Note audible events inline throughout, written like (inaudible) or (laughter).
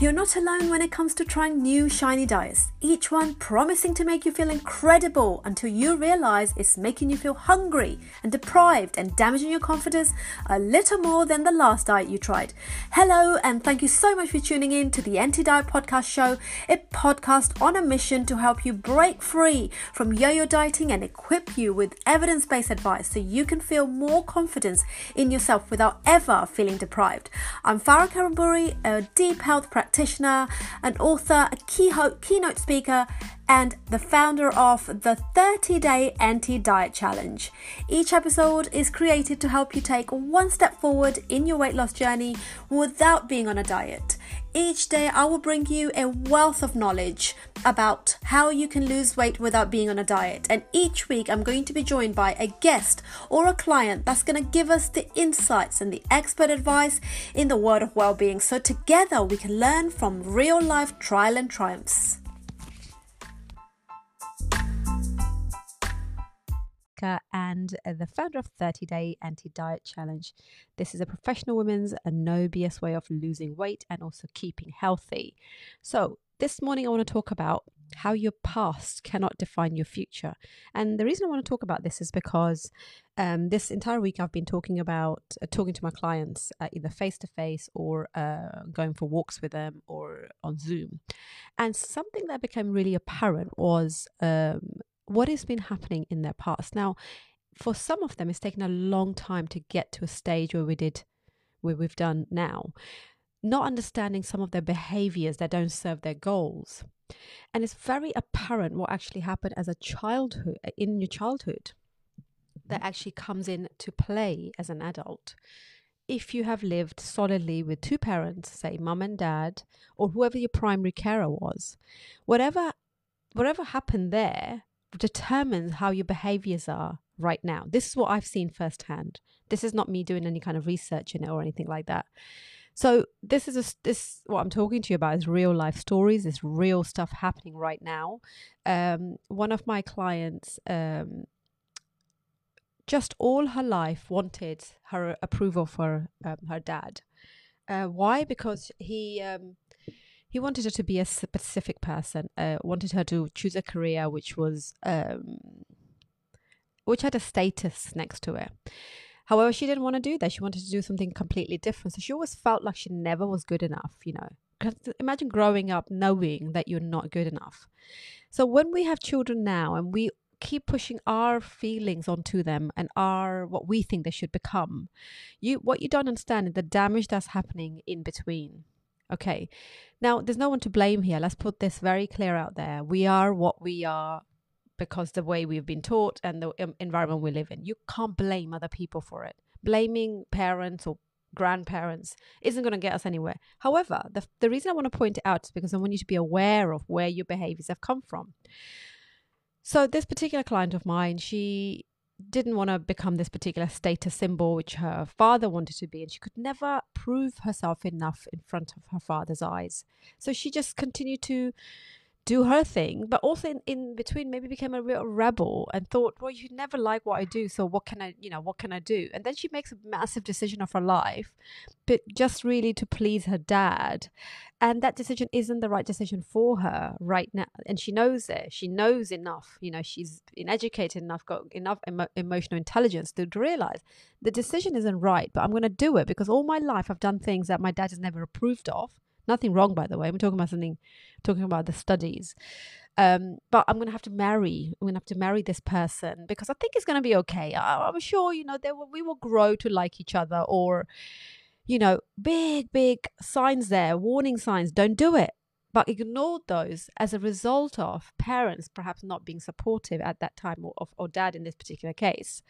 You're not alone when it comes to trying new shiny diets, each one promising to make you feel incredible until you realize it's making you feel hungry and deprived and damaging your confidence a little more than the last diet you tried. Hello, and thank you so much for tuning in to the Anti Diet Podcast Show, a podcast on a mission to help you break free from yo yo dieting and equip you with evidence based advice so you can feel more confidence in yourself without ever feeling deprived. I'm Farah Kariamburi, a deep health practitioner practitioner, an author, a keynote speaker, and the founder of the 30 Day Anti Diet Challenge. Each episode is created to help you take one step forward in your weight loss journey without being on a diet. Each day, I will bring you a wealth of knowledge about how you can lose weight without being on a diet. And each week, I'm going to be joined by a guest or a client that's going to give us the insights and the expert advice in the world of well being. So, together, we can learn from real life trial and triumphs. And uh, the founder of 30 Day Anti Diet Challenge. This is a professional women's a no BS way of losing weight and also keeping healthy. So, this morning I want to talk about how your past cannot define your future. And the reason I want to talk about this is because um, this entire week I've been talking about uh, talking to my clients uh, either face to face or uh, going for walks with them or on Zoom. And something that became really apparent was um, what has been happening in their past. Now, for some of them, it's taken a long time to get to a stage where we did, where we've done now, not understanding some of their behaviors that don't serve their goals. And it's very apparent what actually happened as a childhood, in your childhood, that actually comes in to play as an adult. If you have lived solidly with two parents, say mum and dad, or whoever your primary carer was, whatever whatever happened there determines how your behaviors are right now. This is what I've seen firsthand. This is not me doing any kind of research in it or anything like that. So this is a, this what I'm talking to you about is real life stories. Is real stuff happening right now. Um, one of my clients, um, just all her life wanted her approval for um, her dad. Uh, why? Because he um, he wanted her to be a specific person. Uh, wanted her to choose a career which was um, which had a status next to it. However, she didn't want to do that. She wanted to do something completely different. So she always felt like she never was good enough. You know, imagine growing up knowing that you're not good enough. So when we have children now and we keep pushing our feelings onto them and our what we think they should become you what you don't understand is the damage that's happening in between Okay. Now, there's no one to blame here. Let's put this very clear out there. We are what we are because the way we've been taught and the um, environment we live in. You can't blame other people for it. Blaming parents or grandparents isn't going to get us anywhere. However, the, the reason I want to point it out is because I want you to be aware of where your behaviors have come from. So, this particular client of mine, she didn't want to become this particular status symbol, which her father wanted to be, and she could never prove herself enough in front of her father's eyes. So she just continued to do her thing, but also in, in between maybe became a real rebel and thought, well, you never like what I do, so what can I, you know, what can I do? And then she makes a massive decision of her life, but just really to please her dad. And that decision isn't the right decision for her right now. And she knows it. She knows enough. You know, she's educated enough, got enough emo- emotional intelligence to, realize the decision isn't right, but I'm going to do it because all my life I've done things that my dad has never approved of Nothing wrong, by the way. I'm talking about something, talking about the studies. Um, but I'm going to have to marry. I'm going to have to marry this person because I think it's going to be okay. I, am sure, you know, will, we will grow to like each other or, you know, big, big signs there, warning signs. Don't do it. But ignored those as a result of parents perhaps not being supportive at that time or, or, or dad in this particular case.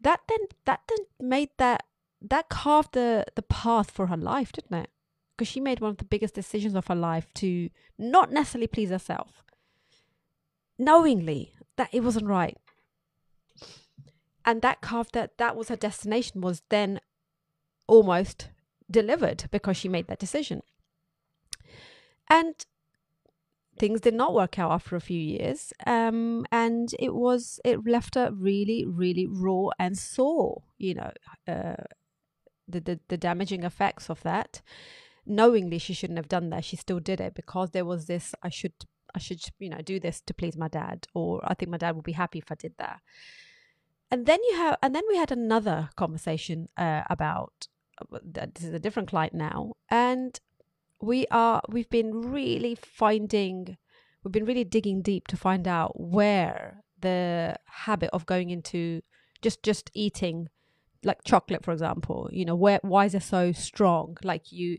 That then, that then made that, that carved the, the path for her life, didn't it? Because she made one of the biggest decisions of her life to not necessarily please herself, knowingly that it wasn't right. And that carved that that was her destination was then almost delivered because she made that decision. And things did not work out after a few years um, and it was it left her really really raw and sore you know uh, the, the the damaging effects of that knowingly she shouldn't have done that she still did it because there was this i should i should you know do this to please my dad or i think my dad would be happy if i did that. And then you have and then we had another conversation uh, about uh, this is a different client now and we are we've been really finding we've been really digging deep to find out where the habit of going into just just eating like chocolate for example you know where why is it so strong? Like you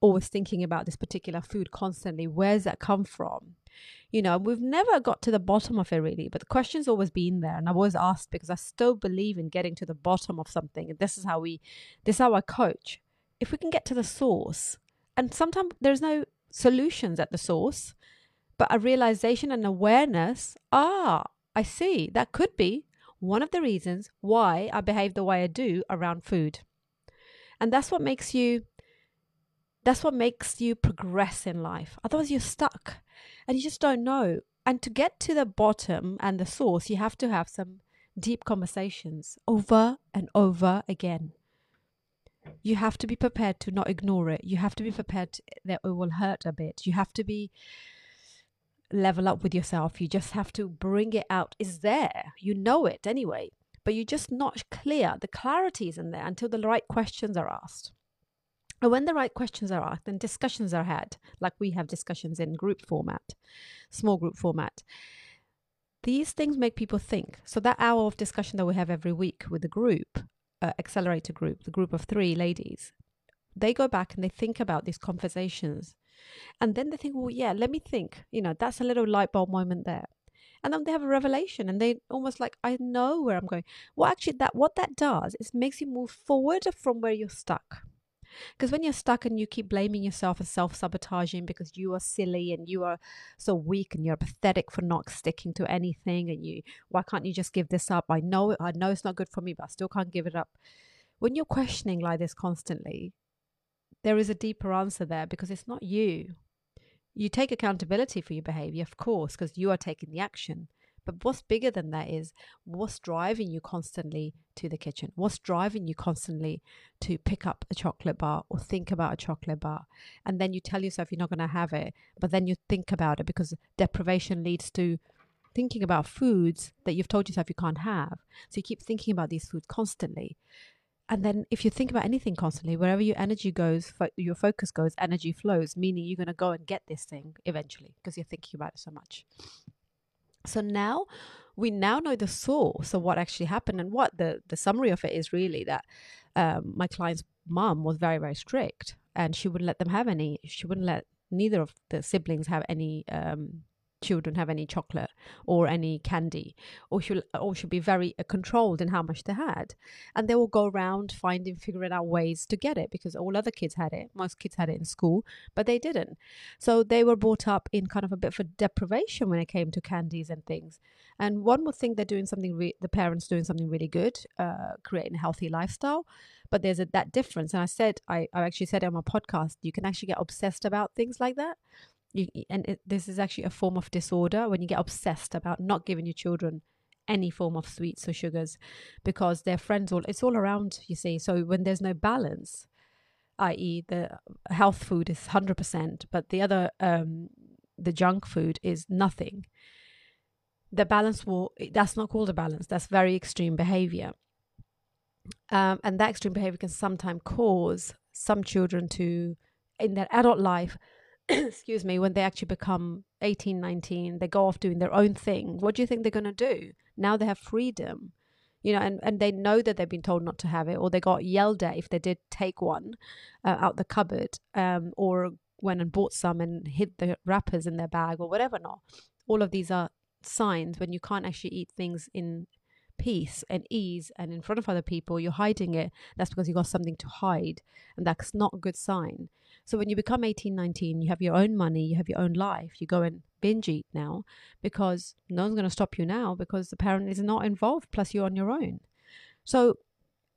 always thinking about this particular food constantly. Where's that come from? You know we've never got to the bottom of it really but the question's always been there and i've always asked because i still believe in getting to the bottom of something and this is how we this is how i coach. If we can get to the source and sometimes there's no solutions at the source but a realization and awareness ah i see that could be one of the reasons why i behave the way i do around food. And that's what makes you that's what makes you progress in life otherwise you're stuck and you just don't know. And to get to the bottom and the source, you have to have some deep conversations over and over again. You have to be prepared to not ignore it. You have to be prepared that it will hurt a bit. You have to be level up with yourself. You just have to bring it out. It's there. You know it anyway, but you're just not clear. The clarity isn't there until the right questions are asked. And when the right questions are asked and discussions are had, like we have discussions in group format, small group format, these things make people think. So that hour of discussion that we have every week with the group, uh, accelerator group, the group of three ladies, they go back and they think about these conversations. And then they think, well, yeah, let me think. You know, that's a little light bulb moment there. And then they have a revelation and they almost like, I know where I'm going. Well, actually, that what that does is makes you move forward from where you're stuck. Because when you're stuck and you keep blaming yourself and self sabotaging because you are silly and you are so weak and you're pathetic for not sticking to anything and you, why can't you just give this up? I know, I know it's not good for me, but I still can't give it up. When you're questioning like this constantly, there is a deeper answer there because it's not you. You take accountability for your behavior, of course, because you are taking the action. But what's bigger than that is what's driving you constantly to the kitchen? What's driving you constantly to pick up a chocolate bar or think about a chocolate bar? And then you tell yourself you're not going to have it, but then you think about it because deprivation leads to thinking about foods that you've told yourself you can't have. So you keep thinking about these foods constantly. And then if you think about anything constantly, wherever your energy goes, fo- your focus goes, energy flows, meaning you're going to go and get this thing eventually because you're thinking about it so much. So now we now know the source of what actually happened and what the, the summary of it is really that um, my client's mom was very, very strict and she wouldn't let them have any, she wouldn't let neither of the siblings have any um, children have any chocolate or any candy or should or should be very uh, controlled in how much they had. And they will go around finding figuring out ways to get it because all other kids had it. Most kids had it in school but they didn't. So they were brought up in kind of a bit of a deprivation when it came to candies and things. And one would think they're doing something re- the parents doing something really good uh, creating a healthy lifestyle. But there's a, that difference. And i said I, I actually said on my podcast you can actually get obsessed about things like that you, and it, this is actually a form of disorder when you get obsessed about not giving your children any form of sweets or sugars because their friends all it's all around you see. So when there's no balance i.e the health food is 100% but the other um the junk food is nothing the balance will that's not called a balance that's very extreme behavior. Um, and that extreme behavior can sometimes cause some children to in their adult life (clears throat) excuse me, when they actually become 18, 19, they go off doing their own thing. What do you think they're going to do? Now they have freedom, you know, and, and they know that they've been told not to have it, or they got yelled at if they did take one uh, out the cupboard, um, or went and bought some and hid the wrappers in their bag, or whatever. Not all of these are signs when you can't actually eat things in peace and ease and in front of other people you're hiding it that's because you got something to hide and that's not a good sign so when you become 18, 19, you have your own money, you have your own life, you go and binge eat now because no one's going to stop you now because the parent is not involved, plus you're on your own. So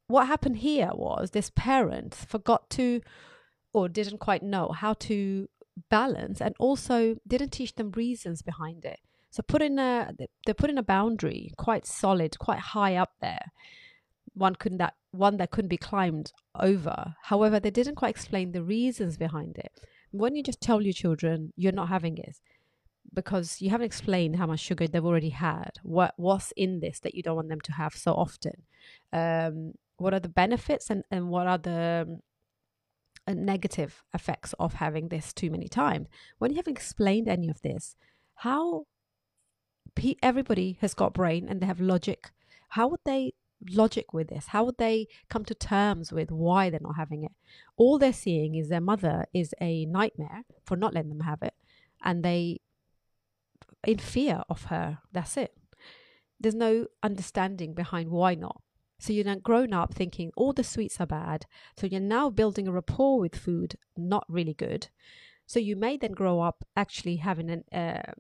what happened here was this parent forgot to or didn't quite know how to balance and also didn't teach them reasons behind it. So put in a they put in a boundary quite solid, quite high up there. One couldn't that one that couldn't be climbed over. However, they didn't quite explain the reasons behind it. When you just tell your children you're not having it because you haven't explained how much sugar they've already had, what what's in this that you don't want them to have so often, um, what are the benefits and, and what are the um, negative effects of having this too many times. When you haven't explained any of this, how everybody has got brain and they have logic. How would they logic with this? How would they come to terms with why they're not having it? All they're seeing is their mother is a nightmare for not letting them have it, and they in fear of her. That's it. There's no understanding behind why not. So you're now grown up thinking all the sweets are bad. So you're now building a rapport with food, not really good. So you may then grow up actually having an uh,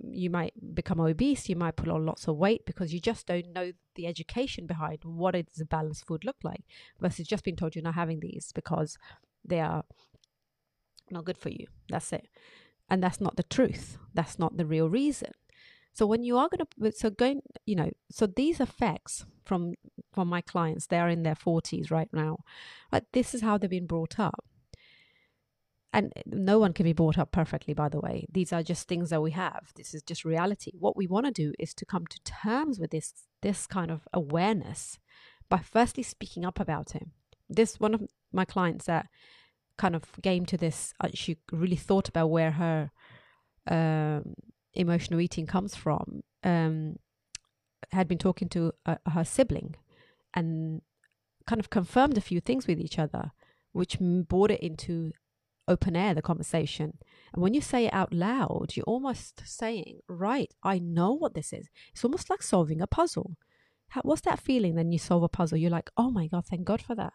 you might become obese, you might put on lots of weight because you just don't know the education behind what does a balanced food look like versus just being told you're not having these because they are not good for you. That's it. And that's not the truth. That's not the real reason. So when you are going to, so going, you know, so these effects from from my clients, they are in their 40s right now. Right, this is how they've been brought up and no one can be brought up perfectly by the way. These are just things that we have. This is just reality. What we want to do is to come to terms with this this kind of awareness by firstly speaking up about it. This one of my clients that kind of came to this uh, she really thought about where her um, emotional eating comes from um, had been talking to uh, her sibling and kind of confirmed a few things with each other which brought it into open air the conversation. And when you say it out loud, you're almost saying, right, I know what this is. It's almost like solving a puzzle. How, what's that feeling then you solve a puzzle? You're like, oh my God, thank God for that.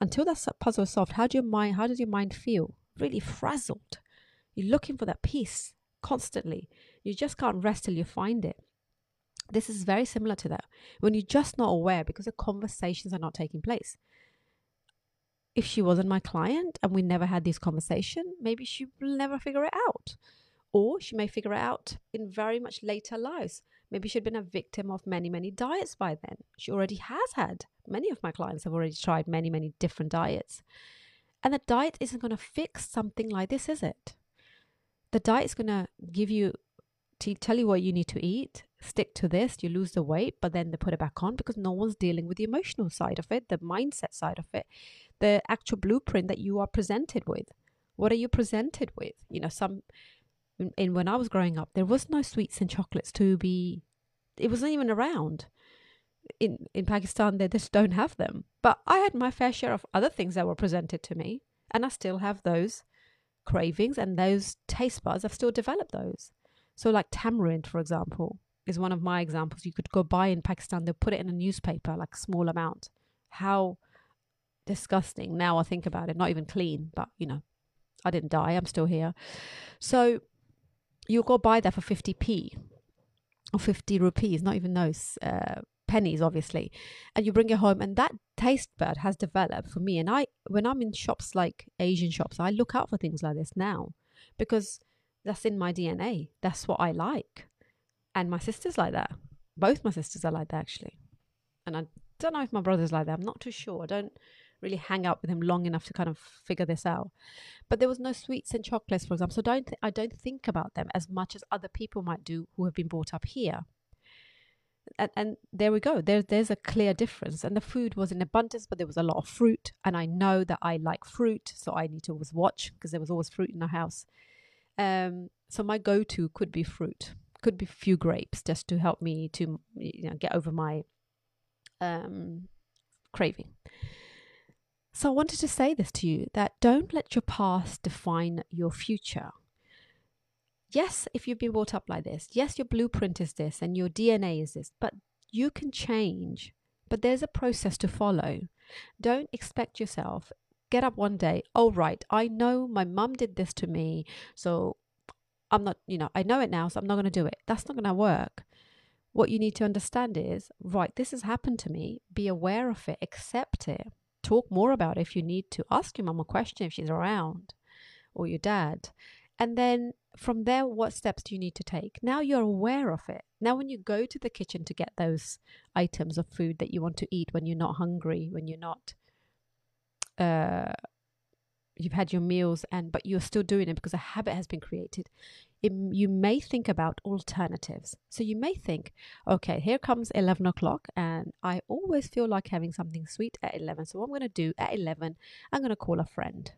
Until that puzzle is solved, how do your mind, how does your mind feel? Really frazzled. You're looking for that peace constantly. You just can't rest till you find it. This is very similar to that. When you're just not aware because the conversations are not taking place if she wasn't my client and we never had this conversation, maybe she will never figure it out. Or she may figure it out in very much later lives. Maybe she'd been a victim of many, many diets by then. She already has had. Many of my clients have already tried many, many different diets. And the diet isn't going to fix something like this, is it? The diet is going to give you, to tell you what you need to eat, stick to this, you lose the weight, but then they put it back on because no one's dealing with the emotional side of it, the mindset side of it the actual blueprint that you are presented with. What are you presented with? You know, some in when I was growing up, there was no sweets and chocolates to be. It wasn't even around. In in Pakistan, they just don't have them. But I had my fair share of other things that were presented to me, and I still have those cravings and those taste buds. I've still developed those. So, like tamarind, for example, is one of my examples. You could go buy in Pakistan. They'll put it in a newspaper, like small amount. How disgusting. Now I think about it, not even clean, but you know, I didn't die. I'm still here. So you'll go buy that for 50p or 50 rupees, not even those uh, pennies, obviously. And you bring it home, and that taste bud has developed for me. And I, when I'm in shops like Asian shops, I look out for things like this now because that's in my DNA. That's what I like. And my sister's like that. Both my sisters are like that, actually. And I don't know if my brother's like that. I'm not too sure. I don't really hang out with him long enough to kind of figure this out. But there was no sweets and chocolates, for example. So don't th- I don't think about them as much as other people might do who have been brought up here. And, and there we go. There, there's a clear difference. And the food was in abundance, but there was a lot of fruit. And I know that I like fruit, so I need to always watch because there was always fruit in the house. Um, so my go-to could be fruit, could be a few grapes, just to help me to you know get over my um, craving. So I wanted to say this to you that don't let your past define your future. Yes, if you've been brought up like this, yes, your blueprint is this and your DNA is this, but you can change. But there's a process to follow. Don't expect yourself, get up one day, oh, right, I know my mum did this to me, so I'm not, you know, I know it now, so I'm not going to do it. That's not going to work. What you need to understand is, right, this has happened to me, be aware of it, accept it, talk more about it if you need to. Ask your mom a question if she's around or your dad And then from there, what steps do you need to take? Now you're aware of it. Now, when you go to the kitchen to get those items of food that you want to eat when you're not hungry, when you're not, uh, you've had your meals and but you're still doing it because a habit has been created. It, you may think about alternatives. So you may think okay here comes 11 o'clock and i always feel like having something sweet at 11 so what i'm going to do at 11 i'm going to call a friend.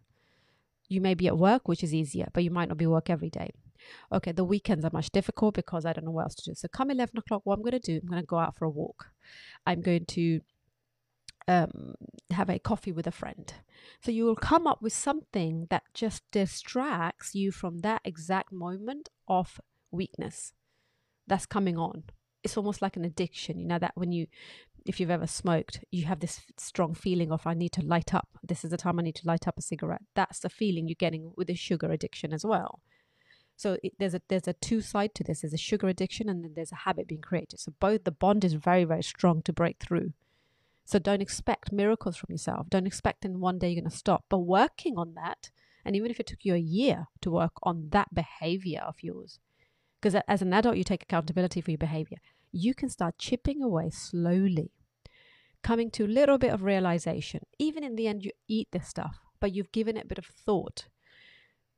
You may be at work which is easier but you might not be work every day. Okay the weekends are much difficult because i don't know what else to do. So come 11 o'clock what i'm going to do i'm going to go out for a walk. I'm going to um, have a coffee with a friend. So you will come up with something that just distracts you from that exact moment of weakness that's coming on. It's almost like an addiction. You know, that when you, if you've ever smoked, you have this strong feeling of, I need to light up. This is the time I need to light up a cigarette. That's the feeling you're getting with a sugar addiction as well. So it, there's a there's a two side to this. There's a sugar addiction and then there's a habit being created. So both the bond is very very strong to break through. So don't expect miracles from yourself. Don't expect in one day you're going to stop. But working on that, and even if it took you a year to work on that behavior of yours, because as an adult, you take accountability for your behavior, you can start chipping away slowly, coming to a little bit of realization. Even in the end, you eat this stuff, but you've given it a bit of thought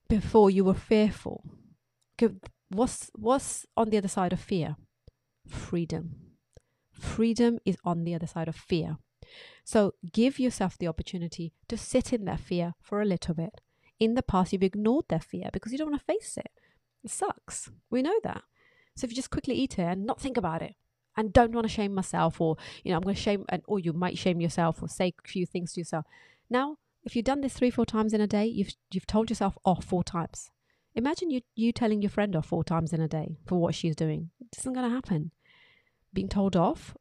before you were fearful. What's, what's on the other side of fear? Freedom Freedom is on the other side of fear. So give yourself the opportunity to sit in that fear for a little bit. In the past, you've ignored that fear because you don't want to face it. It sucks. We know that. So if you just quickly eat it and not think about it, and don't want to shame myself, or you know, I'm going to shame, and or you might shame yourself or say a few things to yourself. Now, if you've done this three, four times in a day, you've you've told yourself off four times. Imagine you you telling your friend off four times in a day for what she's doing. It isn't going to happen being told off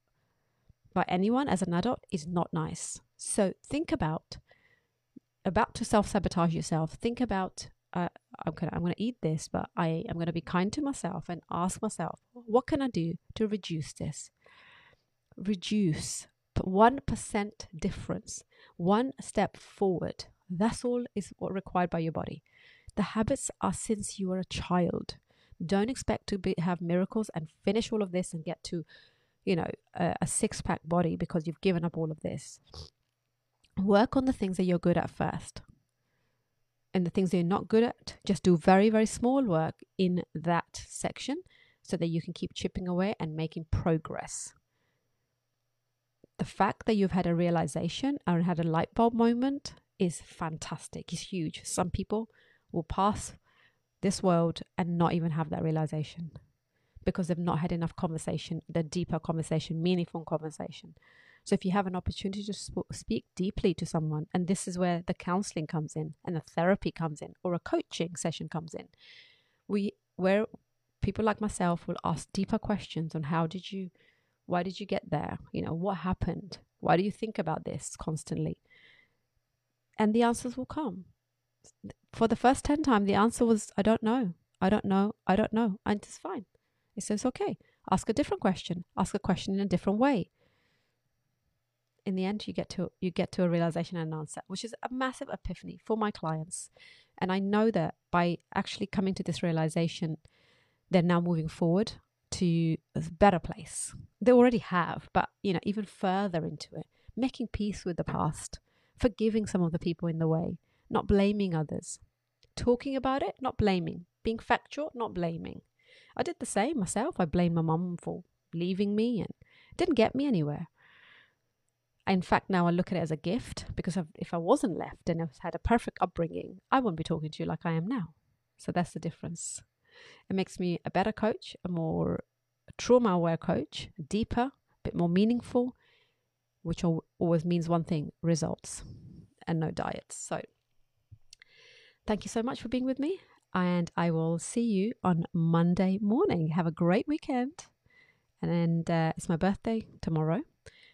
by anyone as an adult is not nice. So think about about to self sabotage yourself. Think about uh, I'm gonna I'm gonna eat this, but I am gonna be kind to myself and ask myself, what can I do to reduce this? Reduce, one percent difference, one step forward. That's all is what required by your body. The habits are since you were a child. Don't expect to be, have miracles and finish all of this and get to, you know, a, a six pack body because you've given up all of this. Work on the things that you're good at first. And the things that you're not good at, just do very, very small work in that section so that you can keep chipping away and making progress. The fact that you've had a realization or had a light bulb moment is fantastic, it's huge. Some people will pass this world and not even have that realization because they've not had enough conversation, the deeper conversation, meaningful conversation. So if you have an opportunity to sp- speak deeply to someone, and this is where the counseling comes in, and the therapy comes in, or a coaching session comes in, we where people like myself will ask deeper questions on how did you, why did you get there? You know, what happened? Why do you think about this constantly? And the answers will come for the first 10 times, the answer was, I don't know. I don't know. I don't know. And it's fine. It says, okay, ask a different question. Ask a question in a different way. In the end, you get to you get to a realization and an answer, which is a massive epiphany for my clients. And I know that by actually coming to this realization, they're now moving forward to a better place. They already have, but you know, even further into it, making peace with the past, forgiving some of the people in the way, not blaming others. Talking about it, not blaming. Being factual, not blaming. I did the same myself. I blamed my mum for leaving me and didn't get me anywhere. In fact, now I look at it as a gift because if I wasn't left and I've had a perfect upbringing, I wouldn't be talking to you like I am now. So that's the difference. It makes me a better coach, a more trauma aware coach, deeper, a bit more meaningful, which always means one thing results and no diets. So Thank you so much for being with me, and I will see you on Monday morning. Have a great weekend, and uh, it's my birthday tomorrow,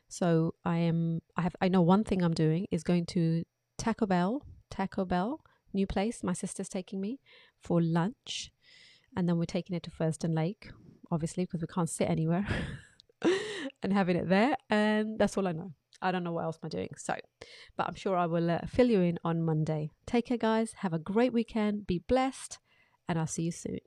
so I am. I have. I know one thing I'm doing is going to Taco Bell. Taco Bell, new place. My sister's taking me for lunch, and then we're taking it to Thurston Lake, obviously because we can't sit anywhere, (laughs) and having it there. And that's all I know. I don't know what else am I doing. So, but I'm sure I will uh, fill you in on Monday. Take care, guys. Have a great weekend. Be blessed. and I'll see you soon.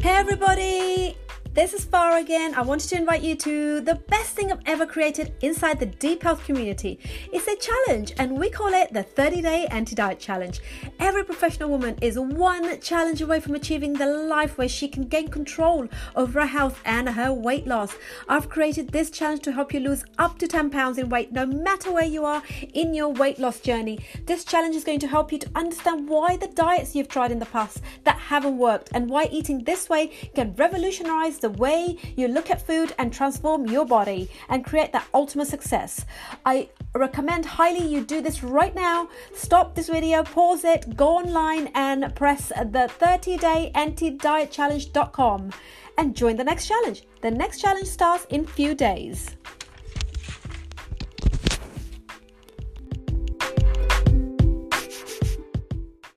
Hey everybody! This is Farah again. I wanted to invite you to the best thing I've ever created inside the Deep Health community. It's a challenge and we call it the 30 Day Anti Diet Challenge. Every professional woman is one challenge away from achieving the life where she can gain control over her health and her weight loss. I've created this challenge to help you lose up to 10 pounds in weight no matter where you are in your weight loss journey. This challenge is going to help you to understand why the diets you've tried in the past that haven't worked and why eating this way can revolutionize the way you look at food and transform your body and create that ultimate success. I recommend highly you do this right now. Stop this video, pause it, go online and press the 30 day anti diet challenge.com and join the next challenge. The next challenge starts in few days.